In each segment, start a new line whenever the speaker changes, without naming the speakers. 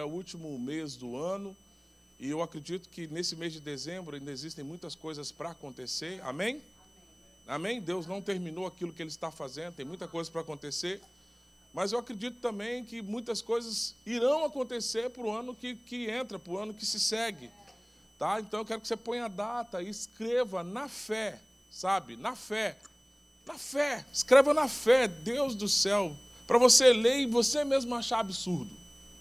É o último mês do ano e eu acredito que nesse mês de dezembro ainda existem muitas coisas para acontecer. Amém? Amém? Deus não terminou aquilo que Ele está fazendo, tem muita coisa para acontecer. Mas eu acredito também que muitas coisas irão acontecer para o ano que, que entra, para o ano que se segue. Tá? Então eu quero que você ponha a data e escreva na fé, sabe? Na fé. Na fé. Escreva na fé, Deus do céu. Para você ler e você mesmo achar absurdo.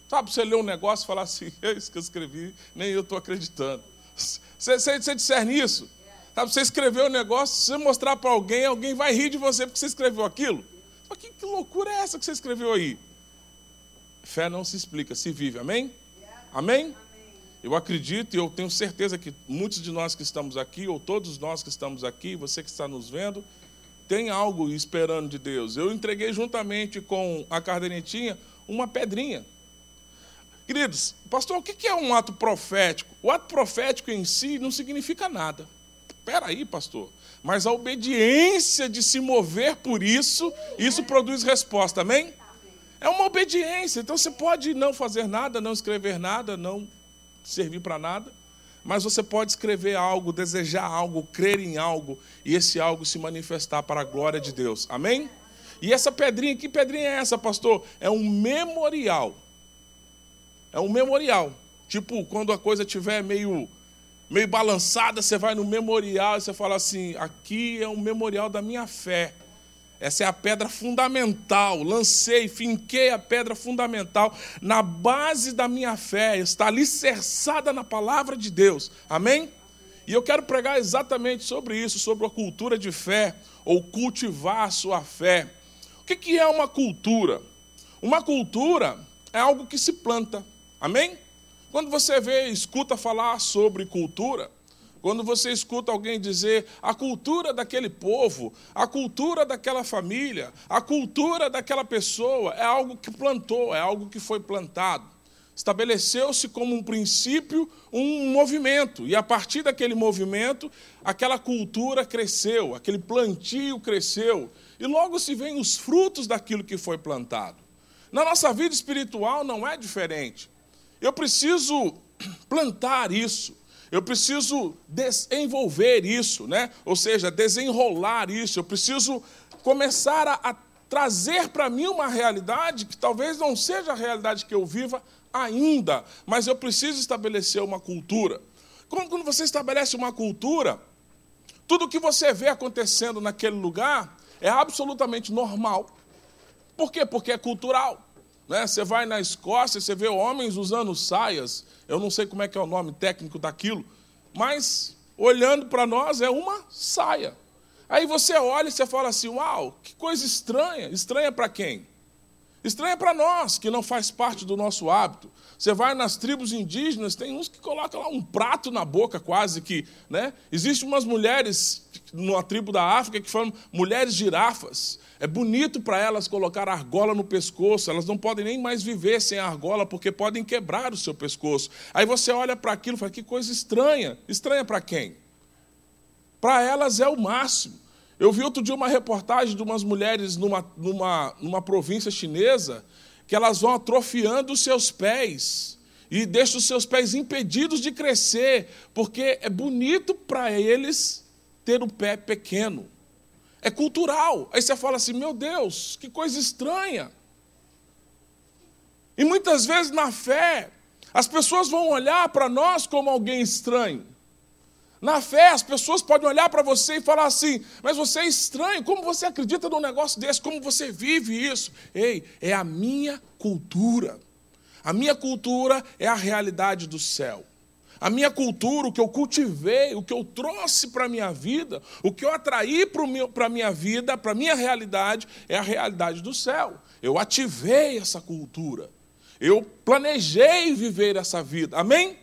Sabe, você lê um negócio e falar assim, é isso que eu escrevi, nem eu estou acreditando. Você, você, você discerne isso? Sabe, você escreveu um negócio, se você mostrar para alguém, alguém vai rir de você porque você escreveu aquilo. Mas que, que loucura é essa que você escreveu aí? Fé não se explica, se vive, amém? Amém? Eu acredito e eu tenho certeza que muitos de nós que estamos aqui, ou todos nós que estamos aqui, você que está nos vendo, tem algo esperando de Deus. Eu entreguei juntamente com a cardenetinha uma pedrinha. Queridos, pastor, o que é um ato profético? O ato profético em si não significa nada. Espera aí, pastor. Mas a obediência de se mover por isso, isso produz resposta, amém? É uma obediência. Então você pode não fazer nada, não escrever nada, não servir para nada, mas você pode escrever algo, desejar algo, crer em algo, e esse algo se manifestar para a glória de Deus, amém? E essa pedrinha, que pedrinha é essa, pastor? É um memorial é um memorial. Tipo, quando a coisa estiver meio, meio balançada, você vai no memorial e você fala assim: aqui é um memorial da minha fé. Essa é a pedra fundamental. Lancei, finquei a pedra fundamental na base da minha fé. Está alicerçada na palavra de Deus. Amém? E eu quero pregar exatamente sobre isso, sobre a cultura de fé, ou cultivar a sua fé. O que é uma cultura? Uma cultura é algo que se planta. Amém? Quando você vê, escuta falar sobre cultura, quando você escuta alguém dizer a cultura daquele povo, a cultura daquela família, a cultura daquela pessoa, é algo que plantou, é algo que foi plantado. Estabeleceu-se como um princípio um movimento, e a partir daquele movimento, aquela cultura cresceu, aquele plantio cresceu, e logo se vêem os frutos daquilo que foi plantado. Na nossa vida espiritual não é diferente. Eu preciso plantar isso, eu preciso desenvolver isso, né? ou seja, desenrolar isso, eu preciso começar a, a trazer para mim uma realidade que talvez não seja a realidade que eu viva ainda, mas eu preciso estabelecer uma cultura. Quando você estabelece uma cultura, tudo que você vê acontecendo naquele lugar é absolutamente normal. Por quê? Porque é cultural. Né? Você vai na Escócia, você vê homens usando saias. Eu não sei como é que é o nome técnico daquilo, mas olhando para nós é uma saia. Aí você olha e você fala assim: "Uau, que coisa estranha". Estranha para quem? Estranha para nós, que não faz parte do nosso hábito. Você vai nas tribos indígenas, tem uns que colocam lá um prato na boca, quase que. Né? Existem umas mulheres numa tribo da África que falam mulheres girafas. É bonito para elas colocar argola no pescoço, elas não podem nem mais viver sem argola, porque podem quebrar o seu pescoço. Aí você olha para aquilo e fala: que coisa estranha. Estranha para quem? Para elas é o máximo. Eu vi outro dia uma reportagem de umas mulheres numa, numa, numa província chinesa que elas vão atrofiando os seus pés e deixam os seus pés impedidos de crescer, porque é bonito para eles ter o pé pequeno. É cultural. Aí você fala assim: meu Deus, que coisa estranha. E muitas vezes na fé, as pessoas vão olhar para nós como alguém estranho. Na fé, as pessoas podem olhar para você e falar assim: mas você é estranho, como você acredita num negócio desse, como você vive isso? Ei, é a minha cultura. A minha cultura é a realidade do céu. A minha cultura, o que eu cultivei, o que eu trouxe para a minha vida, o que eu atraí para a minha vida, para a minha realidade, é a realidade do céu. Eu ativei essa cultura. Eu planejei viver essa vida. Amém?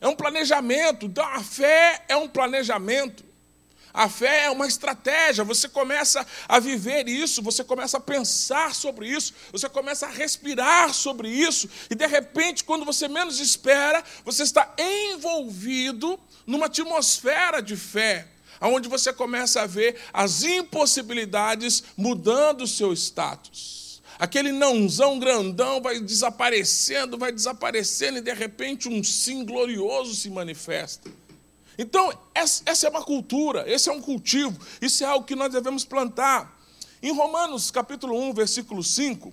É um planejamento. Então a fé é um planejamento. A fé é uma estratégia, você começa a viver isso, você começa a pensar sobre isso, você começa a respirar sobre isso, e de repente, quando você menos espera, você está envolvido numa atmosfera de fé, onde você começa a ver as impossibilidades mudando o seu status. Aquele nãozão grandão vai desaparecendo, vai desaparecendo, e de repente um sim glorioso se manifesta. Então, essa é uma cultura, esse é um cultivo, isso é algo que nós devemos plantar. Em Romanos capítulo 1, versículo 5,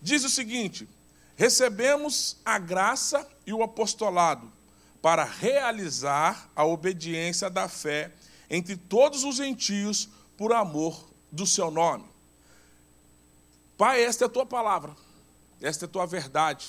diz o seguinte: recebemos a graça e o apostolado para realizar a obediência da fé entre todos os gentios por amor do seu nome. Pai, esta é a tua palavra, esta é a tua verdade,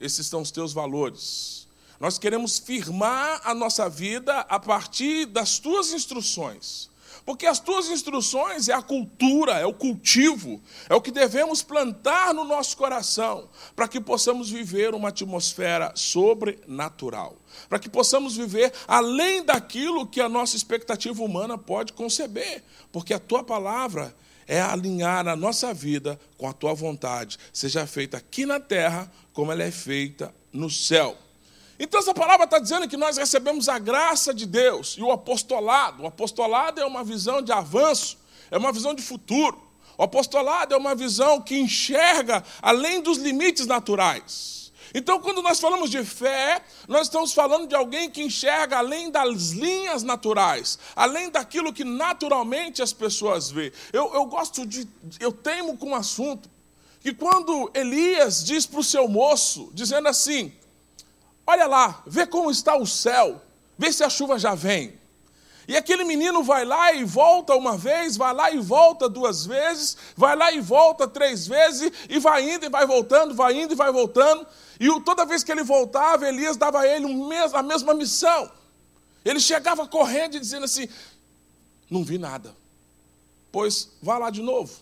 esses são os teus valores. Nós queremos firmar a nossa vida a partir das tuas instruções. Porque as tuas instruções é a cultura, é o cultivo, é o que devemos plantar no nosso coração, para que possamos viver uma atmosfera sobrenatural, para que possamos viver além daquilo que a nossa expectativa humana pode conceber, porque a tua palavra é alinhar a nossa vida com a tua vontade, seja feita aqui na terra como ela é feita no céu. Então, essa palavra está dizendo que nós recebemos a graça de Deus e o apostolado. O apostolado é uma visão de avanço, é uma visão de futuro. O apostolado é uma visão que enxerga além dos limites naturais. Então, quando nós falamos de fé, nós estamos falando de alguém que enxerga além das linhas naturais, além daquilo que naturalmente as pessoas veem. Eu, eu gosto de. Eu teimo com um assunto que quando Elias diz para o seu moço, dizendo assim: Olha lá, vê como está o céu, vê se a chuva já vem. E aquele menino vai lá e volta uma vez, vai lá e volta duas vezes, vai lá e volta três vezes, e vai indo e vai voltando, vai indo e vai voltando. E toda vez que ele voltava, Elias dava a ele a mesma missão. Ele chegava correndo e dizendo assim: Não vi nada. Pois vá lá de novo.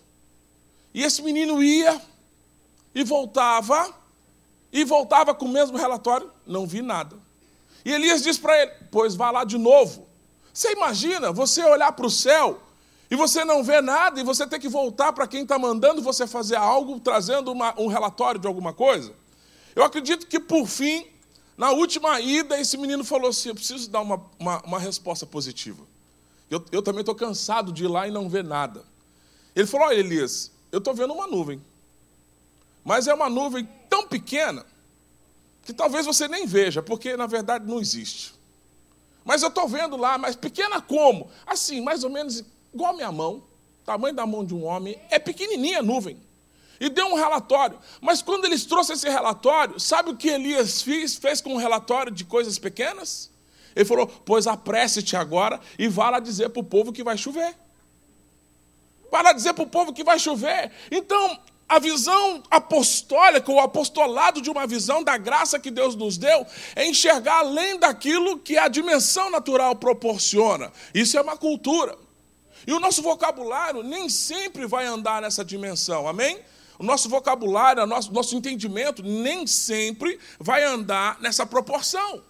E esse menino ia e voltava, e voltava com o mesmo relatório, não vi nada. E Elias diz para ele: Pois vá lá de novo. Você imagina você olhar para o céu e você não vê nada e você ter que voltar para quem está mandando você fazer algo, trazendo uma, um relatório de alguma coisa? Eu acredito que, por fim, na última ida, esse menino falou assim: Eu preciso dar uma, uma, uma resposta positiva. Eu, eu também estou cansado de ir lá e não ver nada. Ele falou: Olha, Elias, eu estou vendo uma nuvem. Mas é uma nuvem tão pequena que talvez você nem veja, porque na verdade não existe. Mas eu estou vendo lá, mas pequena como? Assim, mais ou menos igual a minha mão, tamanho da mão de um homem, é pequenininha a nuvem. E deu um relatório. Mas quando eles trouxeram esse relatório, sabe o que Elias fez, fez com um relatório de coisas pequenas? Ele falou: Pois apresse-te agora e vá lá dizer para o povo que vai chover. Vá lá dizer para o povo que vai chover. Então, a visão apostólica, o apostolado de uma visão da graça que Deus nos deu, é enxergar além daquilo que a dimensão natural proporciona. Isso é uma cultura. E o nosso vocabulário nem sempre vai andar nessa dimensão, amém? O nosso vocabulário, o nosso, nosso entendimento nem sempre vai andar nessa proporção.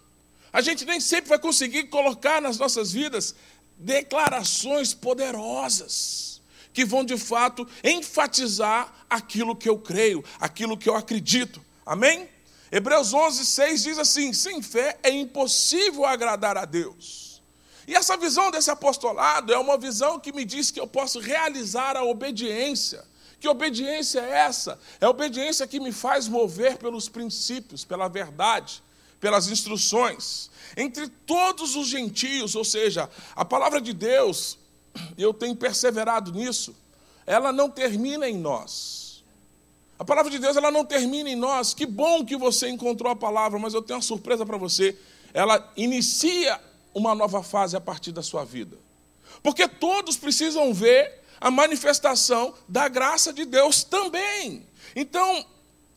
A gente nem sempre vai conseguir colocar nas nossas vidas declarações poderosas que vão de fato enfatizar aquilo que eu creio, aquilo que eu acredito. Amém? Hebreus 11, 6 diz assim: sem fé é impossível agradar a Deus. E essa visão desse apostolado é uma visão que me diz que eu posso realizar a obediência. Que obediência é essa? É a obediência que me faz mover pelos princípios, pela verdade, pelas instruções. Entre todos os gentios, ou seja, a palavra de Deus, eu tenho perseverado nisso, ela não termina em nós. A palavra de Deus ela não termina em nós. Que bom que você encontrou a palavra, mas eu tenho uma surpresa para você. Ela inicia uma nova fase a partir da sua vida. Porque todos precisam ver a manifestação da graça de Deus também. Então,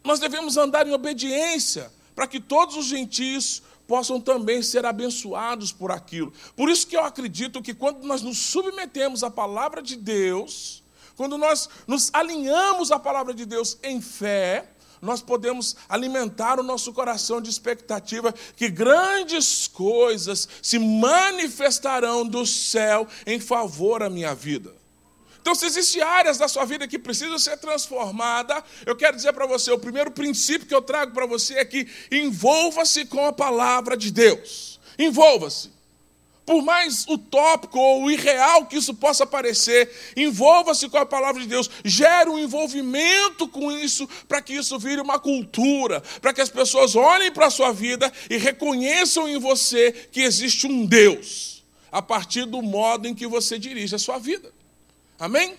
nós devemos andar em obediência para que todos os gentios possam também ser abençoados por aquilo. Por isso que eu acredito que quando nós nos submetemos à palavra de Deus, quando nós nos alinhamos à palavra de Deus em fé, nós podemos alimentar o nosso coração de expectativa que grandes coisas se manifestarão do céu em favor da minha vida. Então, se existem áreas da sua vida que precisam ser transformadas, eu quero dizer para você: o primeiro princípio que eu trago para você é que envolva-se com a palavra de Deus. Envolva-se. por mais utópico ou irreal que isso possa parecer, envolva-se com a palavra de Deus, gere um envolvimento com isso, para que isso vire uma cultura, para que as pessoas olhem para a sua vida e reconheçam em você que existe um Deus, a partir do modo em que você dirige a sua vida. Amém?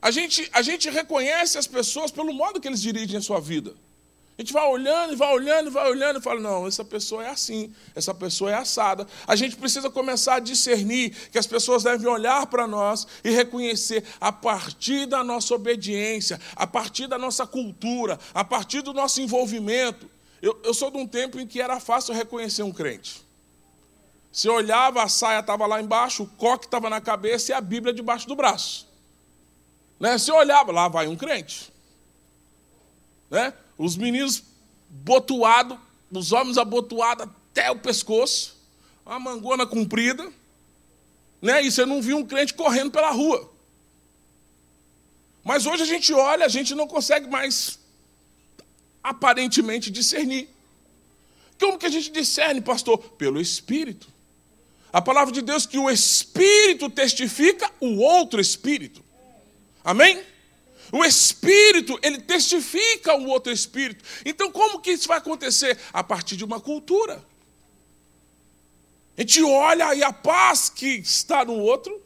A gente, a gente reconhece as pessoas pelo modo que eles dirigem a sua vida. A gente vai olhando e vai olhando e vai olhando e fala: não, essa pessoa é assim, essa pessoa é assada. A gente precisa começar a discernir que as pessoas devem olhar para nós e reconhecer a partir da nossa obediência, a partir da nossa cultura, a partir do nosso envolvimento. Eu, eu sou de um tempo em que era fácil reconhecer um crente. Você olhava, a saia estava lá embaixo, o coque estava na cabeça e a Bíblia debaixo do braço. Né? Você olhava, lá vai um crente. Né? Os meninos botuados, os homens abotoados até o pescoço, uma mangona comprida, né? e você não viu um crente correndo pela rua. Mas hoje a gente olha, a gente não consegue mais aparentemente discernir. Como que a gente discerne, pastor? Pelo Espírito. A palavra de Deus que o Espírito testifica o outro Espírito. Amém? O espírito, ele testifica o outro espírito. Então, como que isso vai acontecer? A partir de uma cultura. A gente olha e a paz que está no outro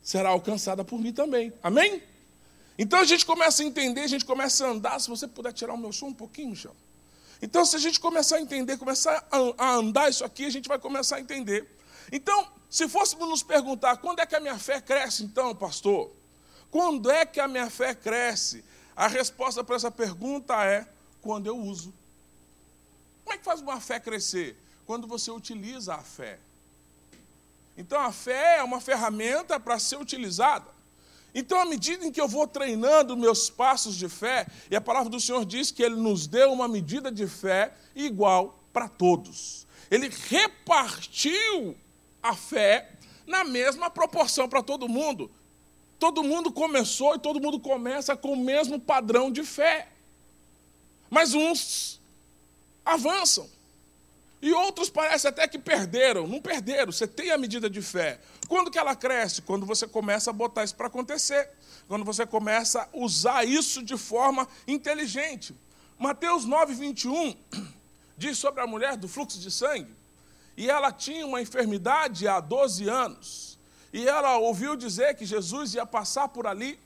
será alcançada por mim também. Amém? Então a gente começa a entender, a gente começa a andar. Se você puder tirar o meu som um pouquinho, Michel. Então, se a gente começar a entender, começar a andar isso aqui, a gente vai começar a entender. Então, se fôssemos nos perguntar quando é que a minha fé cresce, então, pastor? Quando é que a minha fé cresce? A resposta para essa pergunta é quando eu uso. Como é que faz uma fé crescer? Quando você utiliza a fé. Então a fé é uma ferramenta para ser utilizada. Então, à medida em que eu vou treinando meus passos de fé, e a palavra do Senhor diz que Ele nos deu uma medida de fé igual para todos. Ele repartiu a fé na mesma proporção para todo mundo. Todo mundo começou e todo mundo começa com o mesmo padrão de fé. Mas uns avançam. E outros parece até que perderam. Não perderam, você tem a medida de fé. Quando que ela cresce? Quando você começa a botar isso para acontecer. Quando você começa a usar isso de forma inteligente. Mateus 9, 21 diz sobre a mulher do fluxo de sangue. E ela tinha uma enfermidade há 12 anos. E ela ouviu dizer que Jesus ia passar por ali.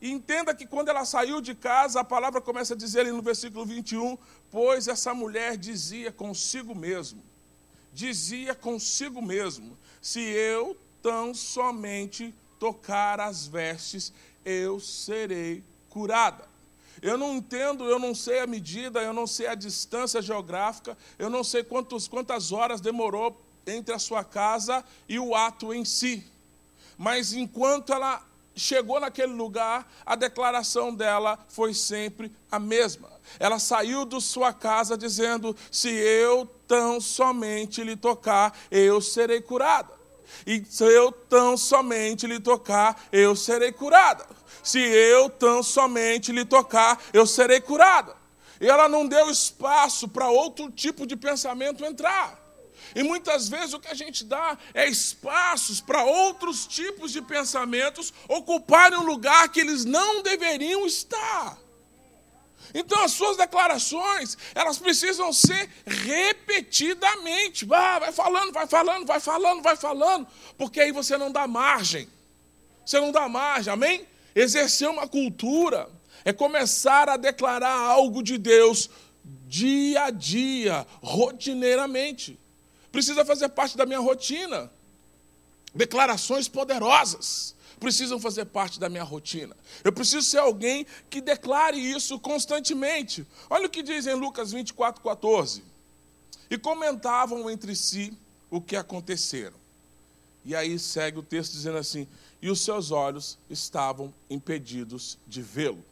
E entenda que quando ela saiu de casa, a palavra começa a dizer no versículo 21, pois essa mulher dizia consigo mesmo, dizia consigo mesmo, se eu tão somente tocar as vestes, eu serei curada. Eu não entendo, eu não sei a medida, eu não sei a distância geográfica, eu não sei quantos, quantas horas demorou entre a sua casa e o ato em si mas enquanto ela chegou naquele lugar, a declaração dela foi sempre a mesma. Ela saiu de sua casa dizendo: Se eu tão somente lhe tocar, eu serei curada. E se eu tão somente lhe tocar, eu serei curada. Se eu tão somente lhe tocar, eu serei curada. E ela não deu espaço para outro tipo de pensamento entrar. E muitas vezes o que a gente dá é espaços para outros tipos de pensamentos ocuparem um lugar que eles não deveriam estar. Então as suas declarações, elas precisam ser repetidamente. Vai, vai falando, vai falando, vai falando, vai falando, porque aí você não dá margem. Você não dá margem, amém? Exercer uma cultura é começar a declarar algo de Deus dia a dia, rotineiramente precisa fazer parte da minha rotina. Declarações poderosas precisam fazer parte da minha rotina. Eu preciso ser alguém que declare isso constantemente. Olha o que diz em Lucas 24, 14. E comentavam entre si o que aconteceram. E aí segue o texto dizendo assim: e os seus olhos estavam impedidos de vê-lo.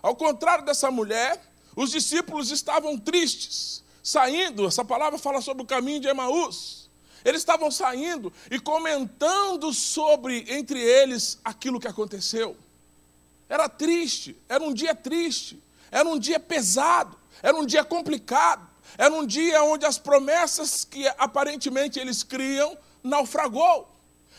Ao contrário dessa mulher, os discípulos estavam tristes saindo, essa palavra fala sobre o caminho de Emaús. Eles estavam saindo e comentando sobre, entre eles, aquilo que aconteceu. Era triste, era um dia triste, era um dia pesado, era um dia complicado. Era um dia onde as promessas que aparentemente eles criam naufragou.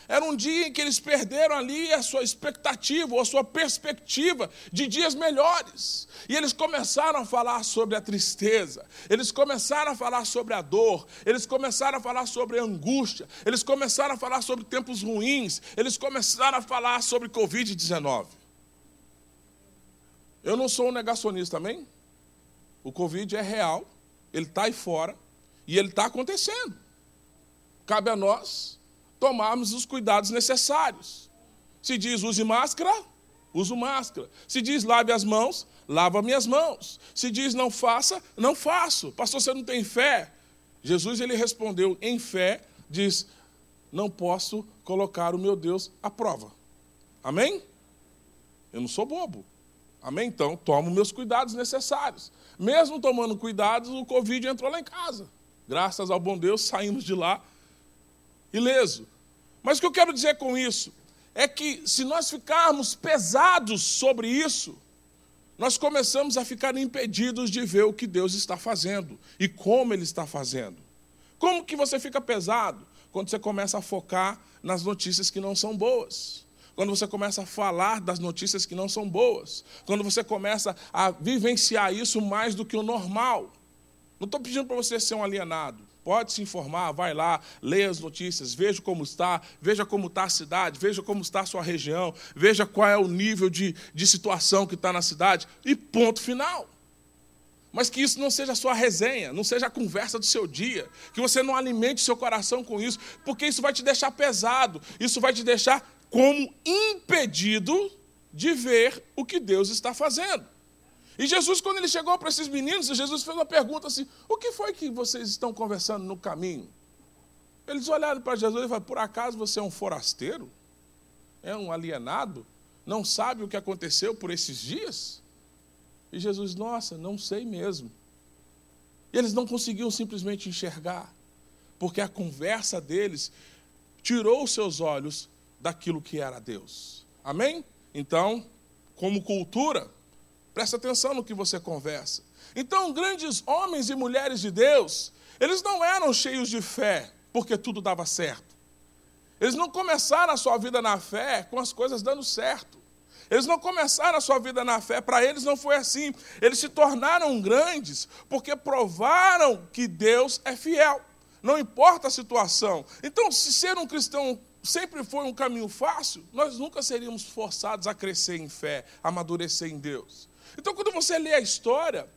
Era um dia em que eles perderam ali a sua expectativa, ou a sua perspectiva de dias melhores. E eles começaram a falar sobre a tristeza, eles começaram a falar sobre a dor, eles começaram a falar sobre a angústia, eles começaram a falar sobre tempos ruins, eles começaram a falar sobre Covid-19. Eu não sou um negacionista, amém? O Covid é real, ele está aí fora e ele está acontecendo. Cabe a nós tomarmos os cuidados necessários. Se diz use máscara, uso máscara. Se diz lave as mãos, lava minhas mãos. Se diz não faça, não faço. Pastor, você não tem fé? Jesus ele respondeu em fé, diz: não posso colocar o meu Deus à prova. Amém? Eu não sou bobo. Amém? Então, tomo meus cuidados necessários. Mesmo tomando cuidados, o Covid entrou lá em casa. Graças ao bom Deus, saímos de lá ileso. Mas o que eu quero dizer com isso é que se nós ficarmos pesados sobre isso, nós começamos a ficar impedidos de ver o que Deus está fazendo e como Ele está fazendo. Como que você fica pesado? Quando você começa a focar nas notícias que não são boas. Quando você começa a falar das notícias que não são boas. Quando você começa a vivenciar isso mais do que o normal. Não estou pedindo para você ser um alienado. Pode se informar, vai lá, leia as notícias, veja como está, veja como está a cidade, veja como está a sua região, veja qual é o nível de, de situação que está na cidade, e ponto final. Mas que isso não seja a sua resenha, não seja a conversa do seu dia, que você não alimente seu coração com isso, porque isso vai te deixar pesado, isso vai te deixar como impedido de ver o que Deus está fazendo. E Jesus, quando ele chegou para esses meninos, Jesus fez uma pergunta assim: O que foi que vocês estão conversando no caminho? Eles olharam para Jesus e falaram: Por acaso você é um forasteiro? É um alienado? Não sabe o que aconteceu por esses dias? E Jesus, nossa, não sei mesmo. E eles não conseguiam simplesmente enxergar, porque a conversa deles tirou os seus olhos daquilo que era Deus. Amém? Então, como cultura, Presta atenção no que você conversa. Então, grandes homens e mulheres de Deus, eles não eram cheios de fé porque tudo dava certo. Eles não começaram a sua vida na fé com as coisas dando certo. Eles não começaram a sua vida na fé, para eles não foi assim. Eles se tornaram grandes porque provaram que Deus é fiel. Não importa a situação. Então, se ser um cristão sempre foi um caminho fácil, nós nunca seríamos forçados a crescer em fé, a amadurecer em Deus. Então, quando você lê a história,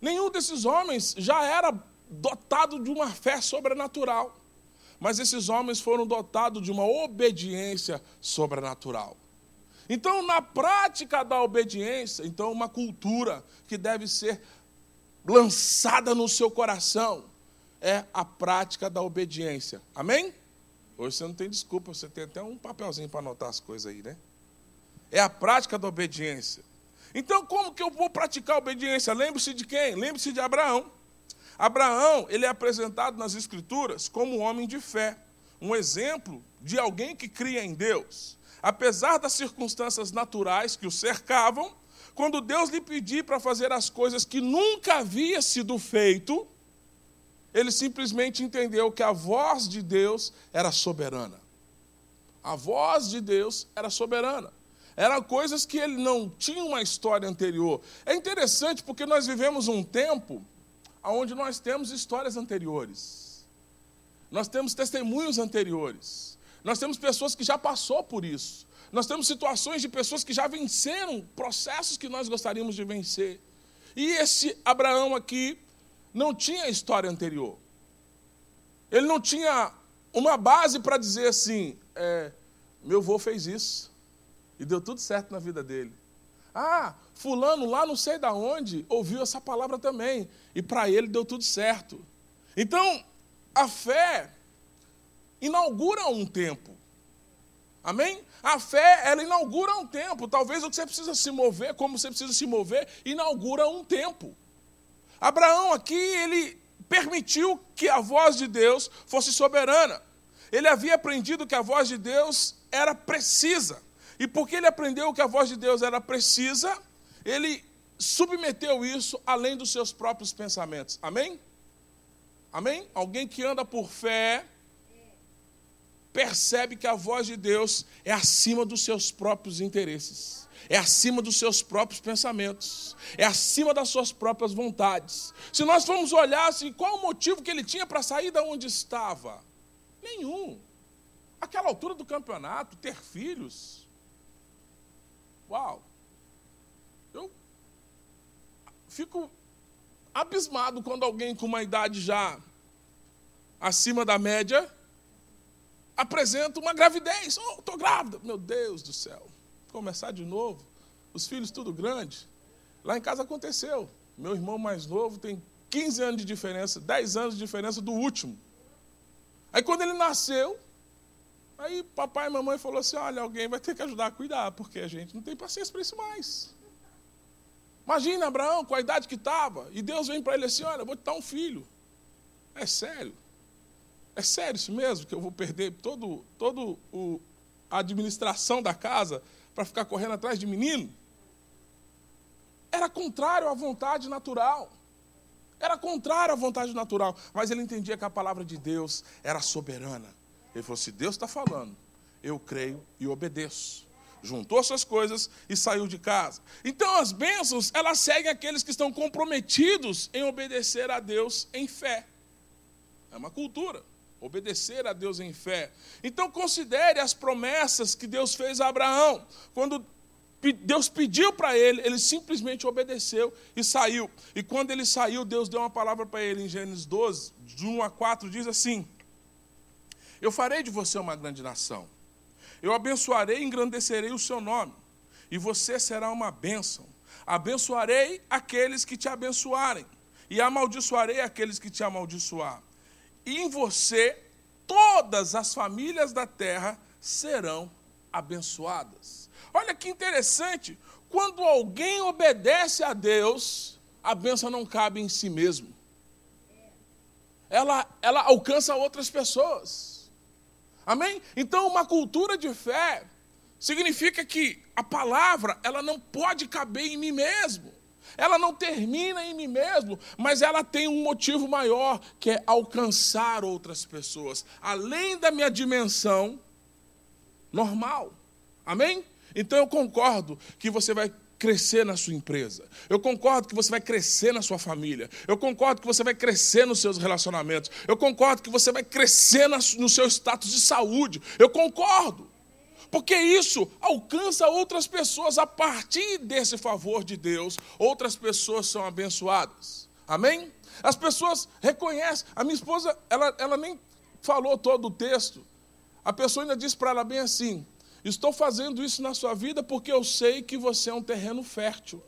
nenhum desses homens já era dotado de uma fé sobrenatural. Mas esses homens foram dotados de uma obediência sobrenatural. Então, na prática da obediência, então uma cultura que deve ser lançada no seu coração é a prática da obediência. Amém? Hoje você não tem desculpa, você tem até um papelzinho para anotar as coisas aí, né? É a prática da obediência. Então, como que eu vou praticar a obediência? Lembre-se de quem? Lembre-se de Abraão. Abraão, ele é apresentado nas Escrituras como um homem de fé, um exemplo de alguém que cria em Deus. Apesar das circunstâncias naturais que o cercavam, quando Deus lhe pediu para fazer as coisas que nunca havia sido feito, ele simplesmente entendeu que a voz de Deus era soberana. A voz de Deus era soberana. Eram coisas que ele não tinha uma história anterior. É interessante porque nós vivemos um tempo onde nós temos histórias anteriores. Nós temos testemunhos anteriores. Nós temos pessoas que já passou por isso. Nós temos situações de pessoas que já venceram processos que nós gostaríamos de vencer. E esse Abraão aqui não tinha história anterior. Ele não tinha uma base para dizer assim: é, meu avô fez isso. E deu tudo certo na vida dele. Ah, fulano lá não sei da onde ouviu essa palavra também. E para ele deu tudo certo. Então, a fé inaugura um tempo. Amém? A fé, ela inaugura um tempo. Talvez o que você precisa se mover, como você precisa se mover, inaugura um tempo. Abraão aqui, ele permitiu que a voz de Deus fosse soberana. Ele havia aprendido que a voz de Deus era precisa. E porque ele aprendeu que a voz de Deus era precisa, ele submeteu isso além dos seus próprios pensamentos. Amém? Amém? Alguém que anda por fé percebe que a voz de Deus é acima dos seus próprios interesses, é acima dos seus próprios pensamentos, é acima das suas próprias vontades. Se nós formos olhar assim, qual o motivo que ele tinha para sair da onde estava? Nenhum. Aquela altura do campeonato, ter filhos. Uau! Eu fico abismado quando alguém com uma idade já acima da média apresenta uma gravidez. Oh, estou grávida. Meu Deus do céu. Começar de novo. Os filhos tudo grande. Lá em casa aconteceu. Meu irmão mais novo tem 15 anos de diferença, 10 anos de diferença do último. Aí quando ele nasceu, aí papai e mamãe falou assim: olha, alguém vai ter que ajudar a cuidar, porque a gente não tem paciência para isso mais. Imagina Abraão com a idade que estava, e Deus vem para ele assim: olha, vou te dar um filho. É sério. É sério isso mesmo, que eu vou perder todo, todo o, a administração da casa para ficar correndo atrás de menino? Era contrário à vontade natural. Era contrário à vontade natural. Mas ele entendia que a palavra de Deus era soberana. Ele falou: se Deus está falando, eu creio e obedeço juntou suas coisas e saiu de casa. Então as bênçãos, elas seguem aqueles que estão comprometidos em obedecer a Deus em fé. É uma cultura, obedecer a Deus em fé. Então considere as promessas que Deus fez a Abraão. Quando Deus pediu para ele, ele simplesmente obedeceu e saiu. E quando ele saiu, Deus deu uma palavra para ele em Gênesis 12, de 1 a 4, diz assim: Eu farei de você uma grande nação eu abençoarei e engrandecerei o seu nome, e você será uma bênção. Abençoarei aqueles que te abençoarem, e amaldiçoarei aqueles que te amaldiçoar. E em você todas as famílias da terra serão abençoadas. Olha que interessante, quando alguém obedece a Deus, a bênção não cabe em si mesmo. Ela, ela alcança outras pessoas. Amém? Então, uma cultura de fé significa que a palavra, ela não pode caber em mim mesmo. Ela não termina em mim mesmo, mas ela tem um motivo maior, que é alcançar outras pessoas, além da minha dimensão normal. Amém? Então eu concordo que você vai crescer na sua empresa. Eu concordo que você vai crescer na sua família. Eu concordo que você vai crescer nos seus relacionamentos. Eu concordo que você vai crescer no seu status de saúde. Eu concordo. Porque isso alcança outras pessoas a partir desse favor de Deus. Outras pessoas são abençoadas. Amém? As pessoas reconhecem. A minha esposa, ela, ela nem falou todo o texto. A pessoa ainda disse para ela bem assim: Estou fazendo isso na sua vida porque eu sei que você é um terreno fértil.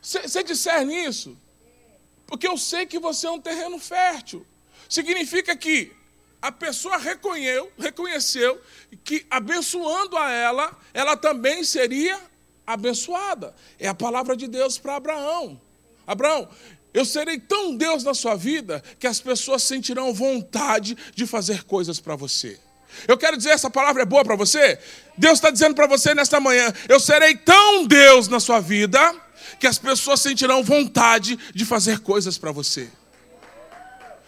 Você discerne isso? Porque eu sei que você é um terreno fértil. Significa que a pessoa reconheceu, reconheceu que abençoando a ela, ela também seria abençoada. É a palavra de Deus para Abraão. Abraão, eu serei tão Deus na sua vida que as pessoas sentirão vontade de fazer coisas para você. Eu quero dizer, essa palavra é boa para você? Deus está dizendo para você nesta manhã: eu serei tão Deus na sua vida que as pessoas sentirão vontade de fazer coisas para você.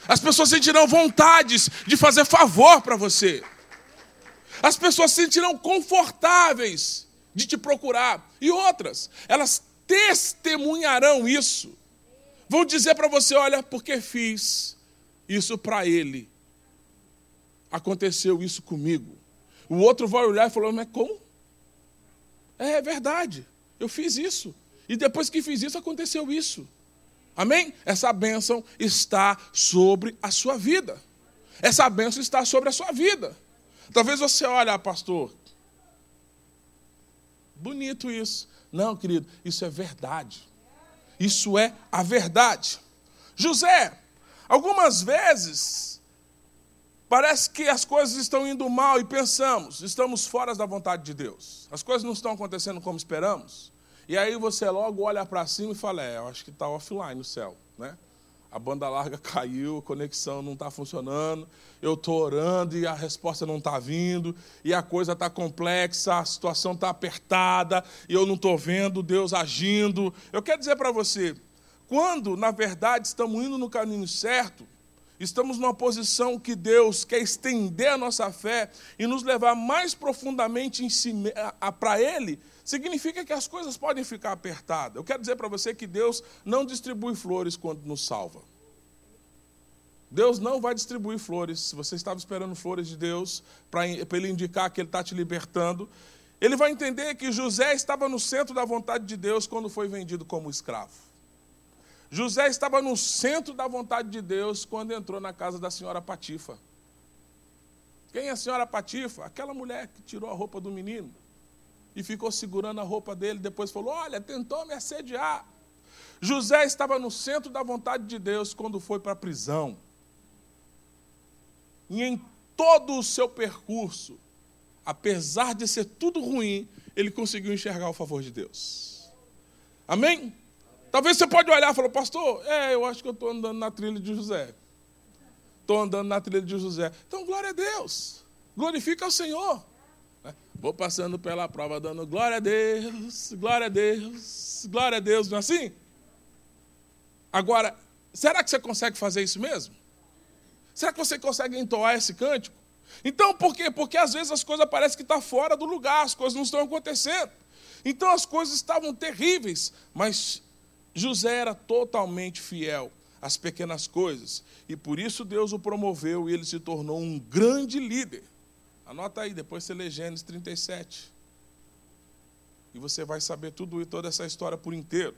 As pessoas sentirão vontades de fazer favor para você. As pessoas sentirão confortáveis de te procurar. E outras, elas testemunharão isso. Vão dizer para você: olha, porque fiz isso para ele aconteceu isso comigo. O outro vai olhar e falar, mas como? É, é verdade, eu fiz isso. E depois que fiz isso, aconteceu isso. Amém? Essa bênção está sobre a sua vida. Essa bênção está sobre a sua vida. Talvez você olhe, ah, pastor, bonito isso. Não, querido, isso é verdade. Isso é a verdade. José, algumas vezes Parece que as coisas estão indo mal e pensamos, estamos fora da vontade de Deus. As coisas não estão acontecendo como esperamos. E aí você logo olha para cima e fala: É, eu acho que está offline no céu. Né? A banda larga caiu, a conexão não está funcionando, eu estou orando e a resposta não está vindo, e a coisa está complexa, a situação está apertada, e eu não estou vendo Deus agindo. Eu quero dizer para você: quando, na verdade, estamos indo no caminho certo, estamos numa posição que Deus quer estender a nossa fé e nos levar mais profundamente si, para Ele, significa que as coisas podem ficar apertadas. Eu quero dizer para você que Deus não distribui flores quando nos salva. Deus não vai distribuir flores. Se você estava esperando flores de Deus para Ele indicar que Ele está te libertando, ele vai entender que José estava no centro da vontade de Deus quando foi vendido como escravo. José estava no centro da vontade de Deus quando entrou na casa da senhora Patifa. Quem é a senhora Patifa? Aquela mulher que tirou a roupa do menino e ficou segurando a roupa dele, depois falou: Olha, tentou me assediar. José estava no centro da vontade de Deus quando foi para a prisão. E em todo o seu percurso, apesar de ser tudo ruim, ele conseguiu enxergar o favor de Deus. Amém? Talvez você pode olhar e falar, pastor, é, eu acho que eu estou andando na trilha de José. Estou andando na trilha de José. Então, glória a Deus. Glorifica ao Senhor. Né? Vou passando pela prova, dando glória a Deus, glória a Deus, glória a Deus, não é assim? Agora, será que você consegue fazer isso mesmo? Será que você consegue entoar esse cântico? Então, por quê? Porque às vezes as coisas parecem que estão tá fora do lugar, as coisas não estão acontecendo. Então as coisas estavam terríveis, mas José era totalmente fiel às pequenas coisas. E por isso Deus o promoveu e ele se tornou um grande líder. Anota aí, depois você lê Gênesis 37. E você vai saber tudo e toda essa história por inteiro.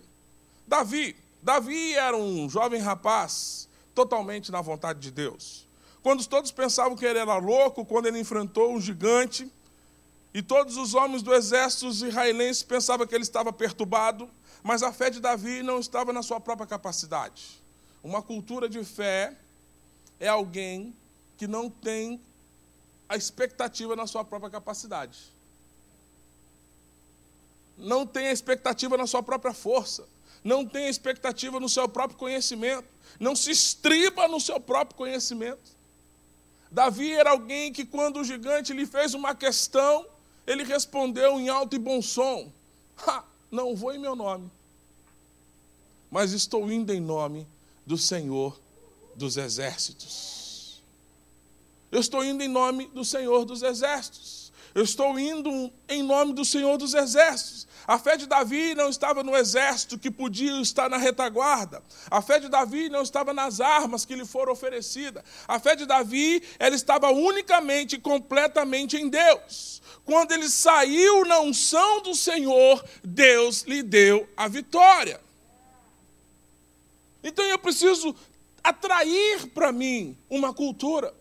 Davi. Davi era um jovem rapaz totalmente na vontade de Deus. Quando todos pensavam que ele era louco, quando ele enfrentou um gigante, e todos os homens do exército israelense pensavam que ele estava perturbado, mas a fé de Davi não estava na sua própria capacidade. Uma cultura de fé é alguém que não tem a expectativa na sua própria capacidade. Não tem a expectativa na sua própria força. Não tem a expectativa no seu próprio conhecimento. Não se estriba no seu próprio conhecimento. Davi era alguém que, quando o gigante lhe fez uma questão, ele respondeu em alto e bom som: ha, Não vou em meu nome, mas estou indo em nome do Senhor dos Exércitos. Eu estou indo em nome do Senhor dos Exércitos. Eu estou indo em nome do Senhor dos Exércitos. A fé de Davi não estava no exército que podia estar na retaguarda. A fé de Davi não estava nas armas que lhe foram oferecidas. A fé de Davi, ela estava unicamente e completamente em Deus. Quando ele saiu na unção do Senhor, Deus lhe deu a vitória. Então eu preciso atrair para mim uma cultura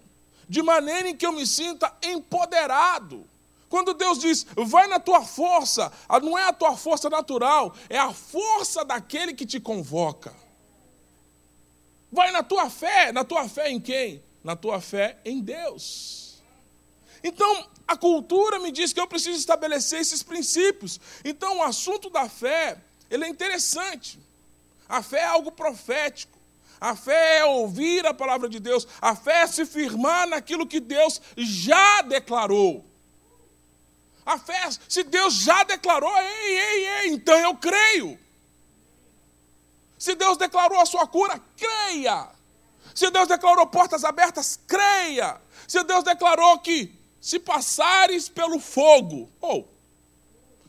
de maneira em que eu me sinta empoderado quando Deus diz, vai na tua força, não é a tua força natural, é a força daquele que te convoca. Vai na tua fé, na tua fé em quem? Na tua fé em Deus. Então, a cultura me diz que eu preciso estabelecer esses princípios. Então, o assunto da fé, ele é interessante. A fé é algo profético. A fé é ouvir a palavra de Deus. A fé é se firmar naquilo que Deus já declarou. A fé, se Deus já declarou, ei, ei, ei, então eu creio. Se Deus declarou a sua cura, creia. Se Deus declarou portas abertas, creia. Se Deus declarou que se passares pelo fogo, ou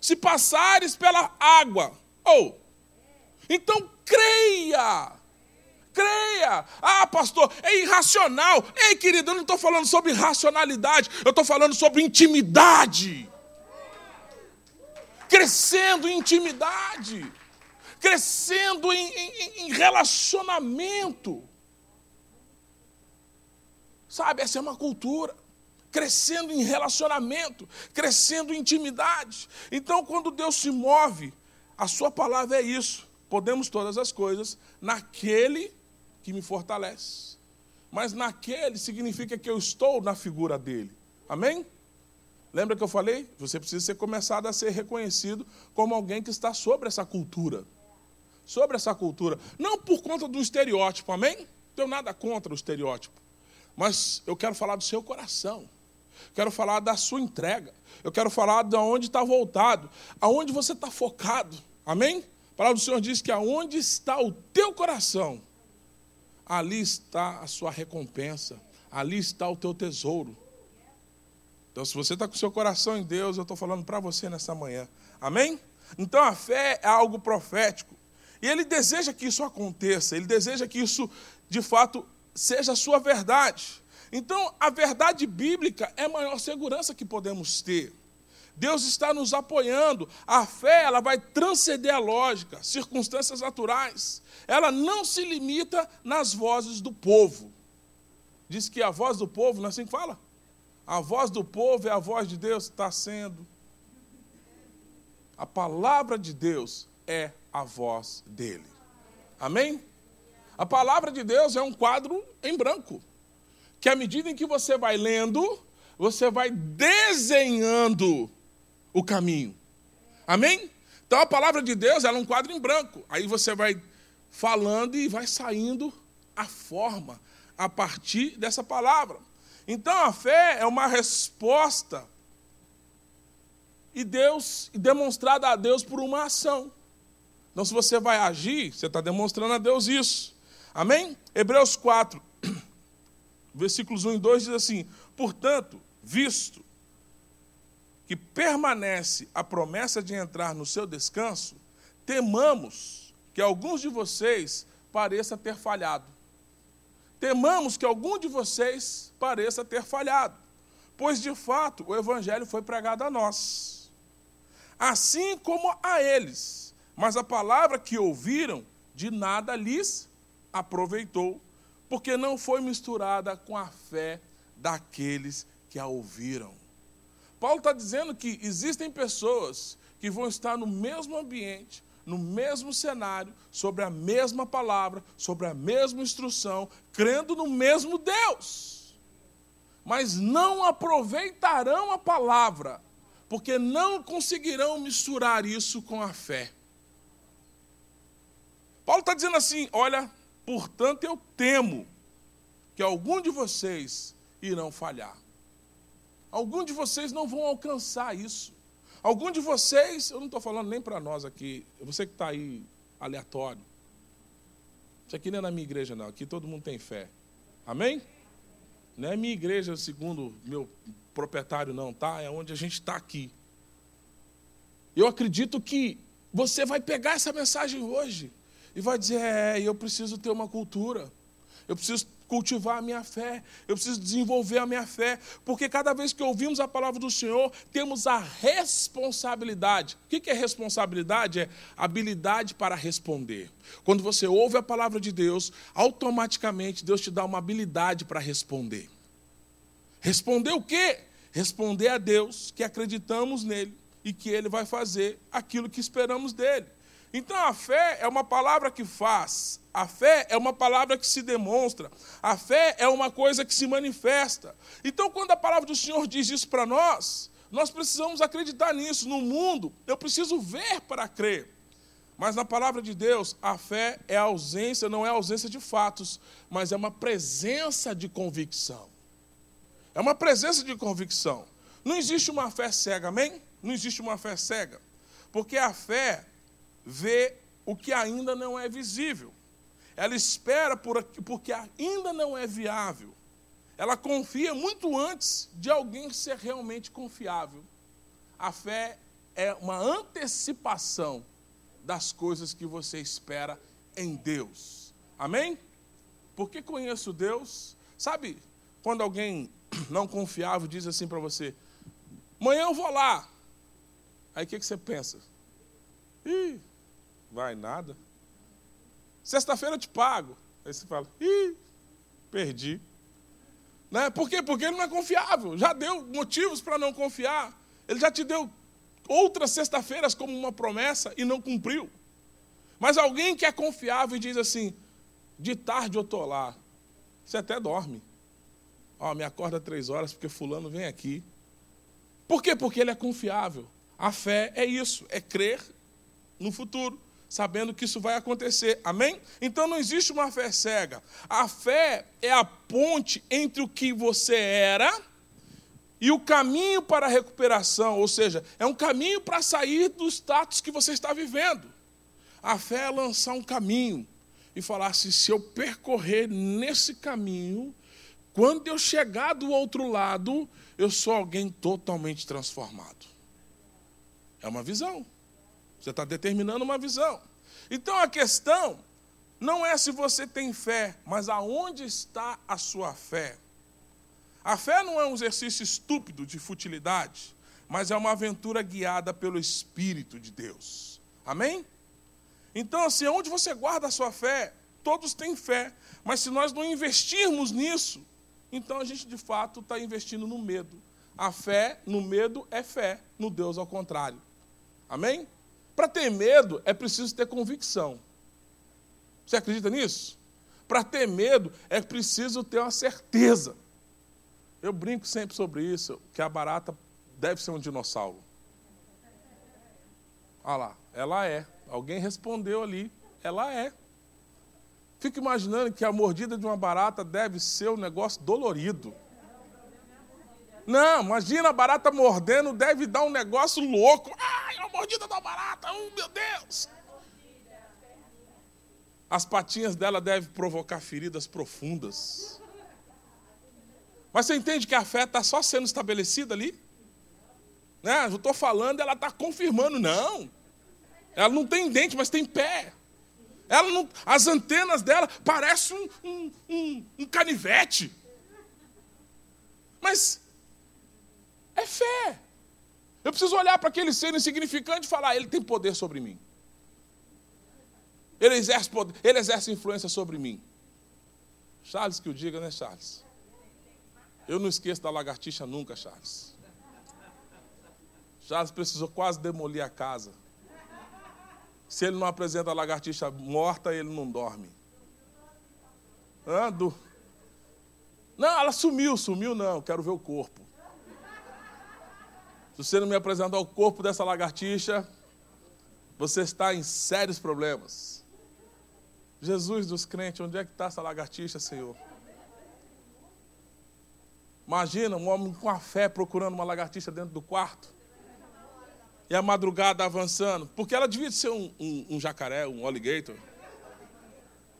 se passares pela água, ou então creia. Creia. Ah, pastor, é irracional. Ei, querido, eu não estou falando sobre racionalidade, eu estou falando sobre intimidade crescendo em intimidade, crescendo em, em, em relacionamento. Sabe, essa é uma cultura. Crescendo em relacionamento, crescendo em intimidade. Então, quando Deus se move, a Sua palavra é isso. Podemos todas as coisas naquele que me fortalece. Mas naquele significa que eu estou na figura dele. Amém? Lembra que eu falei? Você precisa ser começado a ser reconhecido como alguém que está sobre essa cultura. Sobre essa cultura. Não por conta do estereótipo, amém? Não tenho nada contra o estereótipo. Mas eu quero falar do seu coração. Quero falar da sua entrega. Eu quero falar de onde está voltado. Aonde você está focado. Amém? palavra do Senhor diz que aonde está o teu coração, ali está a sua recompensa, ali está o teu tesouro. Então, se você está com seu coração em Deus, eu estou falando para você nessa manhã. Amém? Então, a fé é algo profético. E ele deseja que isso aconteça, ele deseja que isso, de fato, seja a sua verdade. Então, a verdade bíblica é a maior segurança que podemos ter. Deus está nos apoiando. A fé, ela vai transcender a lógica, circunstâncias naturais. Ela não se limita nas vozes do povo. Diz que a voz do povo, não é assim que fala? A voz do povo é a voz de Deus, está sendo. A palavra de Deus é a voz dele. Amém? A palavra de Deus é um quadro em branco, que à medida em que você vai lendo, você vai desenhando o caminho. Amém? Então a palavra de Deus é um quadro em branco. Aí você vai falando e vai saindo a forma a partir dessa palavra. Então a fé é uma resposta e Deus demonstrada a Deus por uma ação. Então se você vai agir, você está demonstrando a Deus isso. Amém? Hebreus 4, versículos 1 e 2 diz assim: Portanto, visto que permanece a promessa de entrar no seu descanso, temamos que alguns de vocês pareça ter falhado. Temamos que algum de vocês pareça ter falhado, pois de fato o evangelho foi pregado a nós, assim como a eles, mas a palavra que ouviram de nada lhes aproveitou, porque não foi misturada com a fé daqueles que a ouviram. Paulo está dizendo que existem pessoas que vão estar no mesmo ambiente, no mesmo cenário, sobre a mesma palavra, sobre a mesma instrução, crendo no mesmo Deus, mas não aproveitarão a palavra, porque não conseguirão misturar isso com a fé. Paulo está dizendo assim: olha, portanto eu temo que algum de vocês irão falhar. Alguns de vocês não vão alcançar isso. Alguns de vocês, eu não estou falando nem para nós aqui, você que está aí aleatório. Isso aqui não é na minha igreja, não. Aqui todo mundo tem fé. Amém? Não é minha igreja, segundo meu proprietário, não, tá? É onde a gente está aqui. Eu acredito que você vai pegar essa mensagem hoje e vai dizer: é, eu preciso ter uma cultura. Eu preciso cultivar a minha fé, eu preciso desenvolver a minha fé, porque cada vez que ouvimos a palavra do Senhor, temos a responsabilidade. O que é responsabilidade? É habilidade para responder. Quando você ouve a palavra de Deus, automaticamente Deus te dá uma habilidade para responder. Responder o quê? Responder a Deus que acreditamos nele e que ele vai fazer aquilo que esperamos dele. Então a fé é uma palavra que faz, a fé é uma palavra que se demonstra, a fé é uma coisa que se manifesta. Então quando a palavra do Senhor diz isso para nós, nós precisamos acreditar nisso. No mundo, eu preciso ver para crer. Mas na palavra de Deus, a fé é a ausência, não é a ausência de fatos, mas é uma presença de convicção. É uma presença de convicção. Não existe uma fé cega, amém? Não existe uma fé cega. Porque a fé vê o que ainda não é visível. Ela espera por, porque ainda não é viável. Ela confia muito antes de alguém ser realmente confiável. A fé é uma antecipação das coisas que você espera em Deus. Amém? Porque conheço Deus. Sabe, quando alguém não confiável diz assim para você: amanhã eu vou lá. Aí o que, que você pensa? Ih, Vai nada. Sexta-feira eu te pago. Aí você fala, ih, perdi. Né? Por quê? Porque ele não é confiável. Já deu motivos para não confiar. Ele já te deu outras sexta-feiras como uma promessa e não cumpriu. Mas alguém que é confiável e diz assim: de tarde eu estou lá. Você até dorme. Ó, me acorda três horas porque fulano vem aqui. Por quê? Porque ele é confiável. A fé é isso, é crer no futuro sabendo que isso vai acontecer. Amém? Então não existe uma fé cega. A fé é a ponte entre o que você era e o caminho para a recuperação, ou seja, é um caminho para sair do status que você está vivendo. A fé é lançar um caminho e falar assim: se eu percorrer nesse caminho, quando eu chegar do outro lado, eu sou alguém totalmente transformado. É uma visão. Você está determinando uma visão. Então a questão não é se você tem fé, mas aonde está a sua fé. A fé não é um exercício estúpido de futilidade, mas é uma aventura guiada pelo Espírito de Deus. Amém? Então, assim, onde você guarda a sua fé, todos têm fé, mas se nós não investirmos nisso, então a gente de fato está investindo no medo. A fé no medo é fé, no Deus ao contrário. Amém? Para ter medo é preciso ter convicção. Você acredita nisso? Para ter medo é preciso ter uma certeza. Eu brinco sempre sobre isso, que a barata deve ser um dinossauro. Olha lá, ela é. Alguém respondeu ali, ela é. Fico imaginando que a mordida de uma barata deve ser um negócio dolorido. Não, imagina a barata mordendo, deve dar um negócio louco. Ai, a mordida da barata, oh meu Deus! As patinhas dela devem provocar feridas profundas. Mas você entende que a fé está só sendo estabelecida ali? Né? Eu estou falando, ela está confirmando. Não. Ela não tem dente, mas tem pé. Ela não, as antenas dela parecem um, um, um, um canivete. Mas. Eu preciso olhar para aquele ser insignificante e falar: ele tem poder sobre mim. Ele exerce, poder, ele exerce influência sobre mim. Charles que o diga, né, Charles? Eu não esqueço da lagartixa nunca, Charles. Charles precisou quase demolir a casa. Se ele não apresenta a lagartixa morta, ele não dorme. Ando. Não, ela sumiu, sumiu não, quero ver o corpo. Se você não me apresentar o corpo dessa lagartixa, você está em sérios problemas. Jesus dos crentes, onde é que está essa lagartixa, Senhor? Imagina um homem com a fé procurando uma lagartixa dentro do quarto. E a madrugada avançando. Porque ela devia ser um, um, um jacaré, um alligator.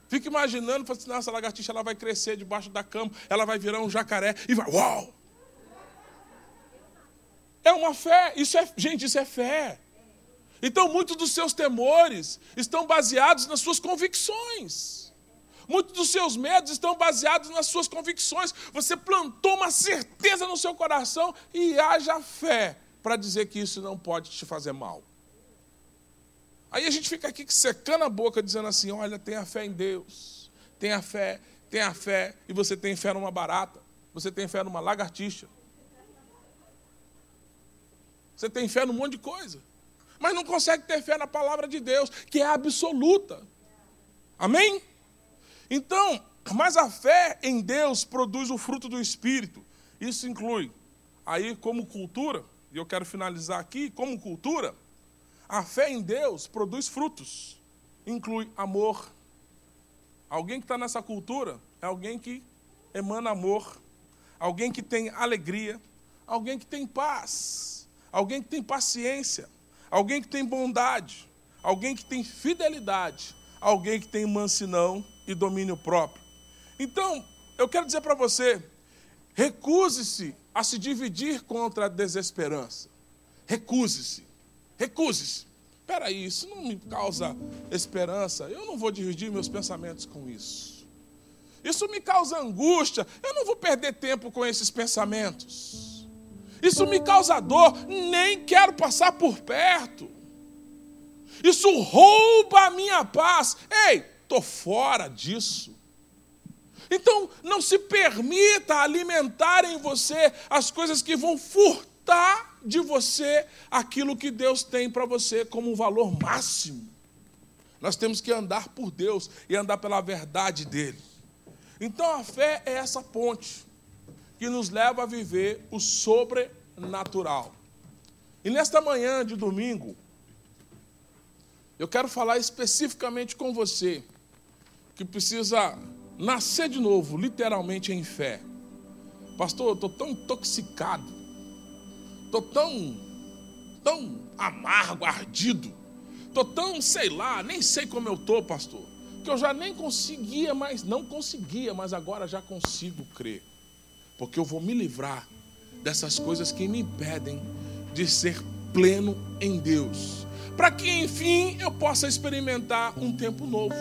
Fica imaginando, assim, essa lagartixa ela vai crescer debaixo da cama, ela vai virar um jacaré e vai, uau! É uma fé, isso é, gente, isso é fé. Então muitos dos seus temores estão baseados nas suas convicções. Muitos dos seus medos estão baseados nas suas convicções. Você plantou uma certeza no seu coração e haja fé para dizer que isso não pode te fazer mal. Aí a gente fica aqui secando a boca, dizendo assim: olha, tenha fé em Deus, tenha fé, tenha fé, e você tem fé numa barata, você tem fé numa lagartixa, você tem fé num monte de coisa, mas não consegue ter fé na palavra de Deus, que é absoluta. Amém? Então, mas a fé em Deus produz o fruto do Espírito. Isso inclui, aí como cultura, e eu quero finalizar aqui, como cultura, a fé em Deus produz frutos. Inclui amor. Alguém que está nessa cultura é alguém que emana amor, alguém que tem alegria, alguém que tem paz, alguém que tem paciência, alguém que tem bondade, alguém que tem fidelidade, alguém que tem mansidão e domínio próprio. Então, eu quero dizer para você: recuse-se a se dividir contra a desesperança. Recuse-se. Recuse-se. Espera aí, isso não me causa esperança. Eu não vou dividir meus pensamentos com isso. Isso me causa angústia. Eu não vou perder tempo com esses pensamentos. Isso me causa dor. Nem quero passar por perto. Isso rouba a minha paz. Ei, estou fora disso. Então, não se permita alimentar em você as coisas que vão furtar de você aquilo que Deus tem para você como valor máximo. Nós temos que andar por Deus e andar pela verdade dele. Então, a fé é essa ponte que nos leva a viver o sobrenatural. E nesta manhã de domingo, eu quero falar especificamente com você que precisa nascer de novo, literalmente em fé. Pastor, eu estou tão intoxicado, estou tão, tão amargo, ardido, Tô tão, sei lá, nem sei como eu tô, pastor, que eu já nem conseguia mais, não conseguia, mas agora já consigo crer. Porque eu vou me livrar dessas coisas que me impedem de ser pleno em Deus, para que enfim eu possa experimentar um tempo novo,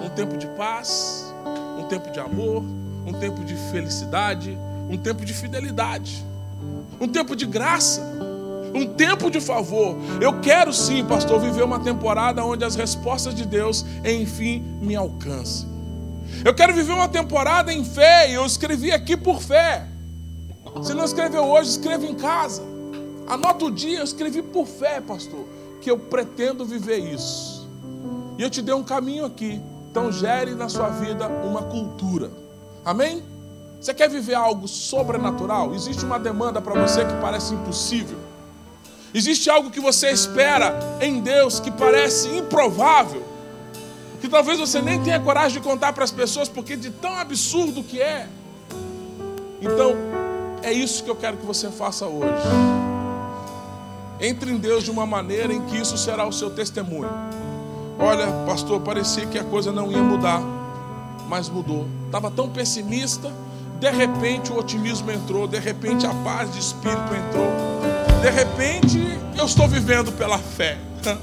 um tempo de paz, um tempo de amor, um tempo de felicidade, um tempo de fidelidade, um tempo de graça, um tempo de favor. Eu quero sim, pastor, viver uma temporada onde as respostas de Deus, enfim, me alcancem. Eu quero viver uma temporada em fé, e eu escrevi aqui por fé. Se não escreveu hoje, escreva em casa. Anota o dia, eu escrevi por fé, pastor, que eu pretendo viver isso. E eu te dei um caminho aqui. Então gere na sua vida uma cultura. Amém? Você quer viver algo sobrenatural? Existe uma demanda para você que parece impossível. Existe algo que você espera em Deus que parece improvável. Que talvez você nem tenha coragem de contar para as pessoas porque de tão absurdo que é. Então, é isso que eu quero que você faça hoje. Entre em Deus de uma maneira em que isso será o seu testemunho. Olha, pastor, parecia que a coisa não ia mudar, mas mudou. Estava tão pessimista, de repente o otimismo entrou, de repente a paz de espírito entrou. De repente eu estou vivendo pela fé.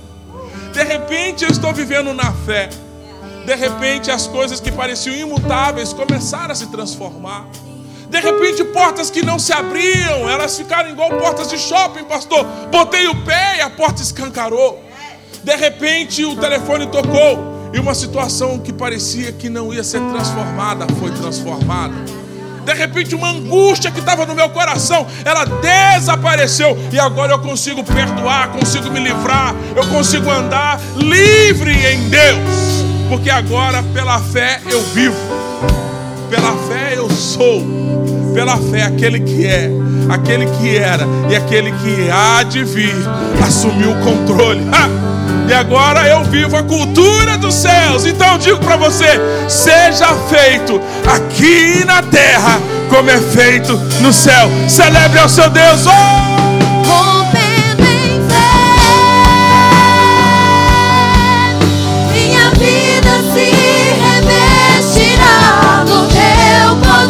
De repente eu estou vivendo na fé. De repente as coisas que pareciam imutáveis começaram a se transformar. De repente, portas que não se abriam, elas ficaram igual portas de shopping, pastor. Botei o pé e a porta escancarou. De repente, o telefone tocou e uma situação que parecia que não ia ser transformada foi transformada. De repente, uma angústia que estava no meu coração, ela desapareceu e agora eu consigo perdoar, consigo me livrar, eu consigo andar livre em Deus, porque agora pela fé eu vivo, pela fé eu sou pela fé, aquele que é, aquele que era e aquele que há de vir assumiu o controle. Ha! E agora eu vivo a cultura dos céus. Então eu digo para você: seja feito aqui na terra como é feito no céu. Celebre ao seu Deus. Oh!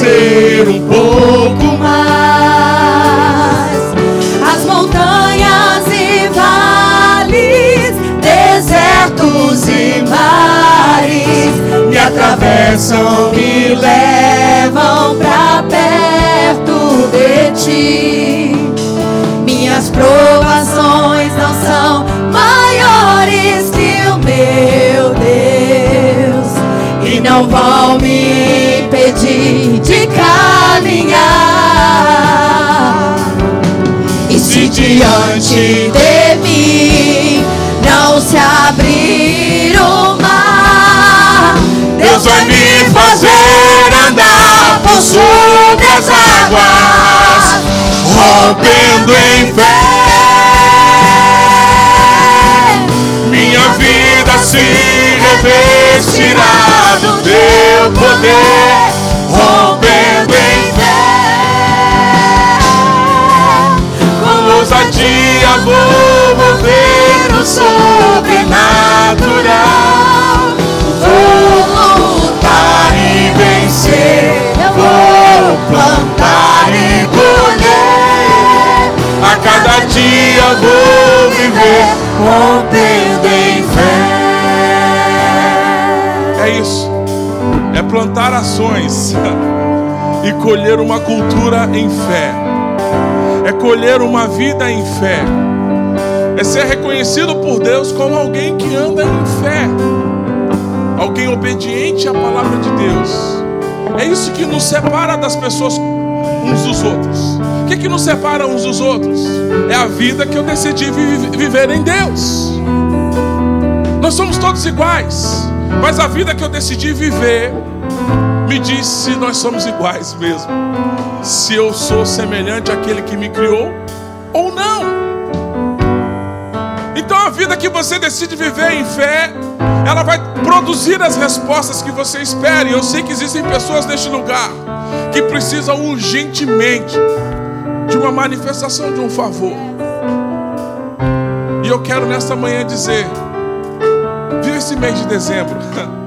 crescer um pouco mais.
As montanhas e vales, desertos e mares
me atravessam, me levam pra perto de ti.
Minhas provações não são maiores que o meu Deus
e não vão me de caminhar.
E se diante de mim não se abrir o
Deus vai me fazer andar por sobre as águas, rompendo em fé. Minha vida se revestirá do teu poder, sobrenatural. Vou lutar e vencer. Vou plantar e colher. A cada dia vou viver rompendo em fé. É isso. É plantar ações e colher uma cultura em fé. É colher uma vida em fé. É ser reconhecido por Deus como alguém que anda em fé alguém obediente à palavra de Deus. É isso que nos separa das pessoas uns dos outros. O que, que nos separa uns dos outros? É a vida que eu decidi viver em Deus. Nós somos todos iguais, mas a vida que eu decidi viver me diz se nós somos iguais mesmo. Se eu sou semelhante àquele que me criou ou não. Vida que você decide viver em fé, ela vai produzir as respostas que você espera. E eu sei que existem pessoas neste lugar que precisam urgentemente de uma manifestação de um favor. E eu quero nesta manhã dizer: vive esse mês de dezembro.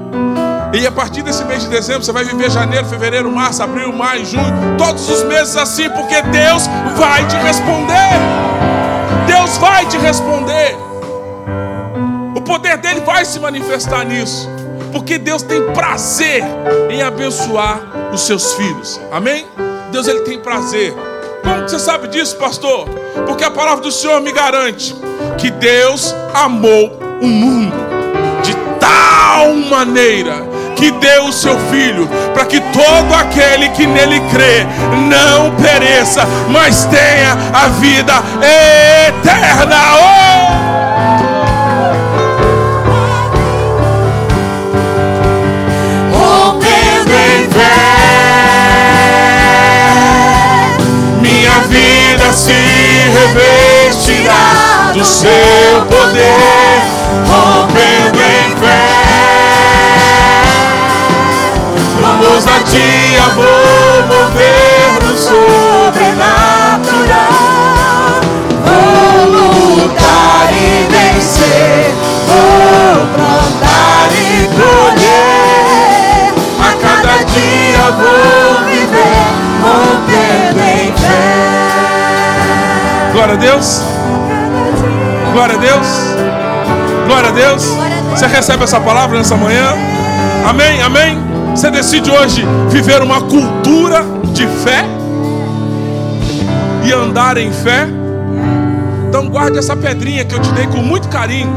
E a partir desse mês de dezembro, você vai viver janeiro, fevereiro, março, abril, maio, junho, todos os meses assim, porque Deus vai te responder. Deus vai te responder. Poder dele vai se manifestar nisso, porque Deus tem prazer em abençoar os seus filhos. Amém? Deus ele tem prazer. Como você sabe disso, pastor? Porque a palavra do Senhor me garante que Deus amou o mundo de tal maneira que deu o seu filho, para que todo aquele que nele crê não pereça, mas tenha a vida eterna. Oh! Se revestirá do seu poder, rompendo em fé. ousadia vou mover no sobrenatural. Vou lutar e vencer, vou plantar e colher. A cada dia vou Glória a Deus. Glória a Deus. Glória a Deus. Você recebe essa palavra nessa manhã? Amém, amém. Você decide hoje viver uma cultura de fé e andar em fé. Então guarde essa pedrinha que eu te dei com muito carinho.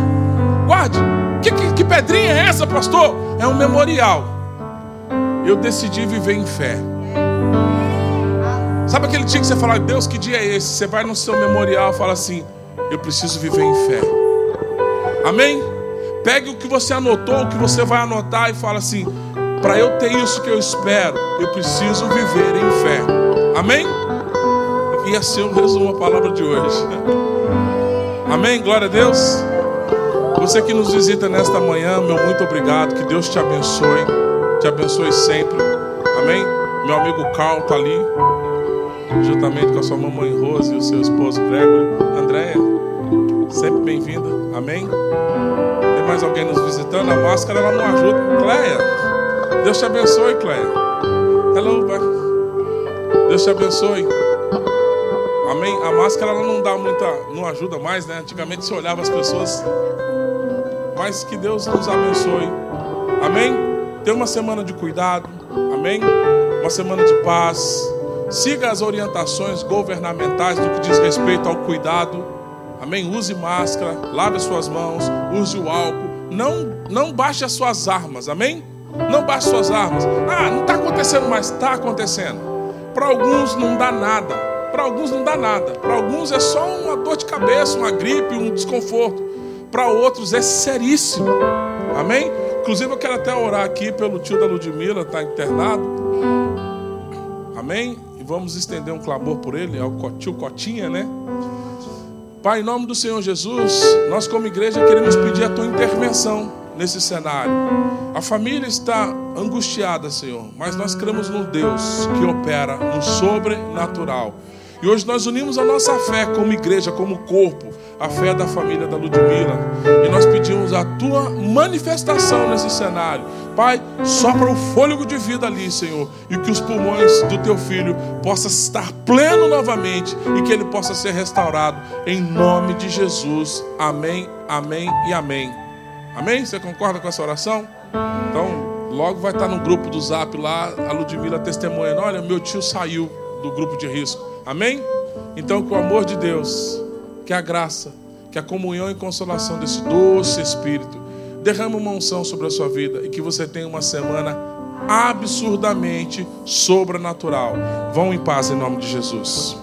Guarde. Que, que, que pedrinha é essa, pastor? É um memorial. Eu decidi viver em fé. Sabe aquele dia que você fala, Deus, que dia é esse? Você vai no seu memorial e fala assim: Eu preciso viver em fé. Amém? Pegue o que você anotou, o que você vai anotar e fala assim: para eu ter isso que eu espero, eu preciso viver em fé. Amém? E assim eu resumo a palavra de hoje. Amém? Glória a Deus. Você que nos visita nesta manhã, meu muito obrigado. Que Deus te abençoe. Te abençoe sempre. Amém? Meu amigo Carl está ali, juntamente com a sua mamãe Rose e o seu esposo Gregory. Andréia, sempre bem-vinda. Amém? Tem mais alguém nos visitando? A máscara ela não ajuda. Cleia. Deus te abençoe, Cléia. Hello, pai. Deus te abençoe. Amém. A máscara ela não dá muita, não ajuda mais, né? Antigamente se olhava as pessoas. Mas que Deus nos abençoe. Amém. Tenha uma semana de cuidado. Amém. Uma semana de paz. Siga as orientações governamentais do que diz respeito ao cuidado. Amém. Use máscara, lave as suas mãos, use o álcool. Não, não baixe as suas armas. Amém. Não baixe suas armas. Ah, não está acontecendo mais. Está acontecendo. Para alguns não dá nada. Para alguns não dá nada. Para alguns é só uma dor de cabeça, uma gripe, um desconforto. Para outros é seríssimo. Amém? Inclusive eu quero até orar aqui pelo tio da Ludmilla, está internado. Amém? Vamos estender um clamor por ele, é o tio Cotinha, né? Pai, em nome do Senhor Jesus, nós como igreja queremos pedir a tua intervenção nesse cenário. A família está angustiada, Senhor, mas nós cremos no Deus que opera no sobrenatural. E hoje nós unimos a nossa fé como igreja, como corpo, a fé da família da Ludmilla. E nós pedimos a tua manifestação nesse cenário. Pai, sopra o fôlego de vida ali, Senhor, e que os pulmões do teu filho possam estar pleno novamente e que ele possa ser restaurado em nome de Jesus. Amém, amém e amém. Amém? Você concorda com essa oração? Então, logo vai estar no grupo do zap lá, a Ludmilla testemunhando: olha, meu tio saiu do grupo de risco. Amém? Então, que o amor de Deus, que a graça, que a comunhão e consolação desse doce Espírito derrama uma unção sobre a sua vida e que você tenha uma semana absurdamente sobrenatural. Vão em paz em nome de Jesus.